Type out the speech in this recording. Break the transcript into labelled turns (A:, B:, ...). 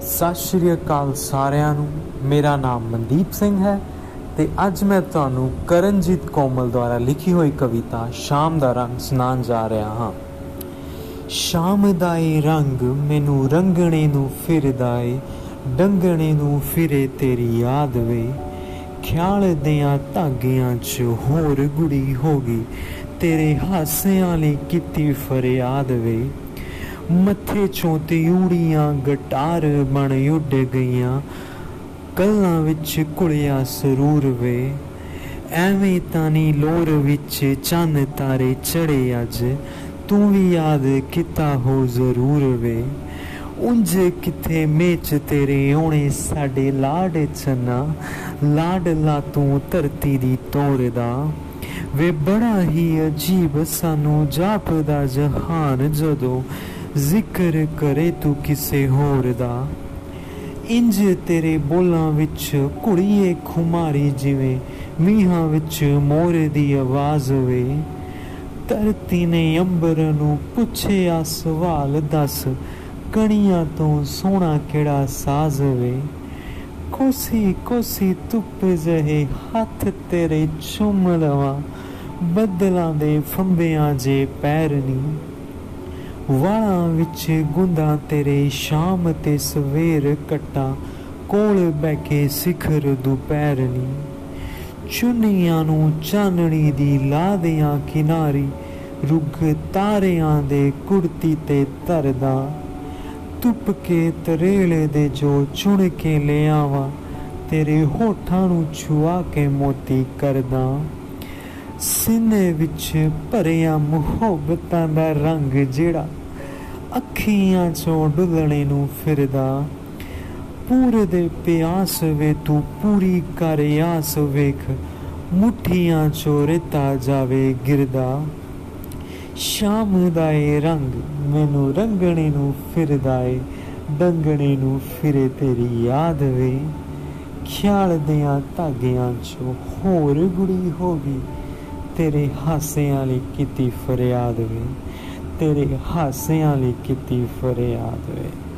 A: ਸਤਿ ਸ਼੍ਰੀ ਅਕਾਲ ਸਾਰਿਆਂ ਨੂੰ। ਮੇਰਾ ਨਾਮ ਮਨਦੀਪ ਸਿੰਘ ਹੈ ਤੇ ਅੱਜ ਮੈਂ ਤੁਹਾਨੂੰ ਕਰਨਜੀਤ ਕੋਮਲ ਦੁਆਰਾ ਲਿਖੀ ਹੋਈ ਕਵਿਤਾ ਸ਼ਾਮ ਦਾ ਰੰਗ ਸੁਣਾਉਣ ਜਾ ਰਿਹਾ ਹਾਂ। ਸ਼ਾਮ ਦਾ ਏ ਰੰਗ ਮੈਨੂੰ ਰੰਗਣੇ ਨੂੰ ਫਿਰਦਾ ਏ ਡੰਗਣੇ ਨੂੰ ਫਿਰੇ ਤੇਰੀ ਯਾਦ ਵੇ। ਖਿਆਲ ਦਿਆਂ ਧਾਗਿਆਂ 'ਚ ਹੋਰ ਗੁੜੀ ਹੋ ਗਈ, ਤੇਰੇ ਹਾਸਿਆਂ ਲਈ ਕੀਤੀ ਫਰਿਆਦ ਵੇ। ਮੱਥੇ ਚੋਂ ਤਿਊੜੀਆਂ ਗਟਾਰ ਬਣ ਉੱਡ ਗਈਆਂ। ਕੱਲਾਂ ਵਿੱਚ ਕੁੜਿਆ ਸਰੂਰ ਵੇ। ਐਵੇਂ ਤਾਂ ਨਹੀਂ ਲੋਰ ਵਿੱਚ ਚੰਨ ਤਾਰੇ ਚੜੇ ਅੱਜ। ਤੂੰ ਵੀ ਯਾਦ ਕੀਤਾ ਹੋ ਜ਼ਰੂਰ ਵੇ। ਉਂਝ ਕਿਥੇ ਮੇਚ ਤੇਰੇ ਆਉਣੇ ਸਾਡੇ ਲਾਡ ਚੰਨਾ ਲਾਡ ਲਾ ਤੂੰ ਧਰਤੀ ਦੀ ਤੋੜਦਾ ਵੇ ਬੜਾ ਹੀ ਅਜੀਬ ਸਾਨੂੰ ਜਾਪਦਾ ਜਹਾਨ ਜਦੋਂ ਜ਼ਿਕਰ ਕਰੇ ਤੂੰ ਕਿਸੇ ਹੋਰ ਦਾ। ਇੰਜ ਤੇਰੇ ਬੋਲਾਂ ਵਿੱਚ ਕੁੜੀਏ ਖੁਮਾਰੀ ਜਿਵੇਂ, ਮੀਹਾਂ ਵਿੱਚ ਮੋਰ ਦੀ ਆਵਾਜ਼ ਵੇ। ਧਰਤੀ ਨੇ ਅੰਬਰ ਨੂੰ ਪੁੱਛਿਆ ਸਵਾਲ, ਦੱਸ, ਕਣੀਆਂ ਤੋਂ ਸੋਹਣਾ ਕਿਹੜਾ ਸਾਜ਼ ਵੇ? ਕੋਸੀ ਕੋਸੀ ਧੁੱਪ ਜਹੇ ਹੱਥ ਤੇਰੇ ਚੁੰਮ ਲਵਾਂ, ਬੱਦਲਾਂ ਦੇ ਫੰਬਿਆਂ ਜੇ ਪੈਰ ਨਹੀਂ ਵਾਲਾਂ ਵਿੱਚ ਗੁੰਦਾ ਤੇਰੇ ਸ਼ਾਮ ਤੇ ਸਵੇਰ ਕਟਾ, ਕੋਲ ਬੈ ਕੇ ਸਿਖਰ ਦੁਪਹਿਰ ਨਹੀਂ ਚੁੰਨੀਆਂ ਨੂੰ ਚਾਨਣੀ ਦੀ ਲਾਦਿਆਂ ਕਿਨਾਰੀ ਰੁੱਗ ਤਾਰਿਆਂ ਦੇ ਕੁੜਤੀ ਤੇ ਧਰਦਾ। ਤੁਪ ਕੇ ਤਰੇਲੇ ਦੇ ਜੋ ਚੁਣ ਕੇ ਲਿਆਵਾਂ, ਤੇਰੇ ਹੋਠਾਂ ਨੂੰ ਛੁਆ ਕੇ ਮੋਤੀ ਕਰਦਾ। ਸੀਨੇ ਵਿੱਚ ਭਰਿਆ ਮੁਹੱਬਤਾਂ ਦਾ ਰੰਗ ਜਿਹੜਾ ਅੱਖੀਆਂ ਚੋਂ ਡੁੱਲਣੇ ਨੂੰ ਫਿਰਦਾ। ਪੂਰੇ ਦੇ ਪਿਆਸ ਵੇ ਤੂੰ ਪੂਰੀ ਕਰ ਆਸ ਵੇਖ। ਮੁੱਠੀਆਂ ਚੋਂ ਰਿਤਾ ਜਾਵੇ ਗਿਰਦਾ। ਸ਼ਾਮ ਦਾ ਏ ਰੰਗ ਮੈਨੂੰ ਰੰਗਣੇ ਨੂੰ ਫਿਰਦਾ ਏ। ਡੰਗਣੇ ਨੂੰ ਫਿਰੇ ਤੇਰੀ ਯਾਦ ਵੇ। ਖਿਆਲ ਦਿਆਂ ਧਾਗਿਆਂ ਚੋਂ ਹੋਰ ਗੁੜੀ ਹੋ ਗਈ। ਤੇਰੇ ਹਾਸਿਆਂ ਲਈ ਕੀਤੀ ਫਰਿਆਦ ਵੇ। ਤੇਰੇ ਹਾਸਿਆਂ ਲਈ ਕੀਤੀ ਫਰਿਆਦ ਵੇ।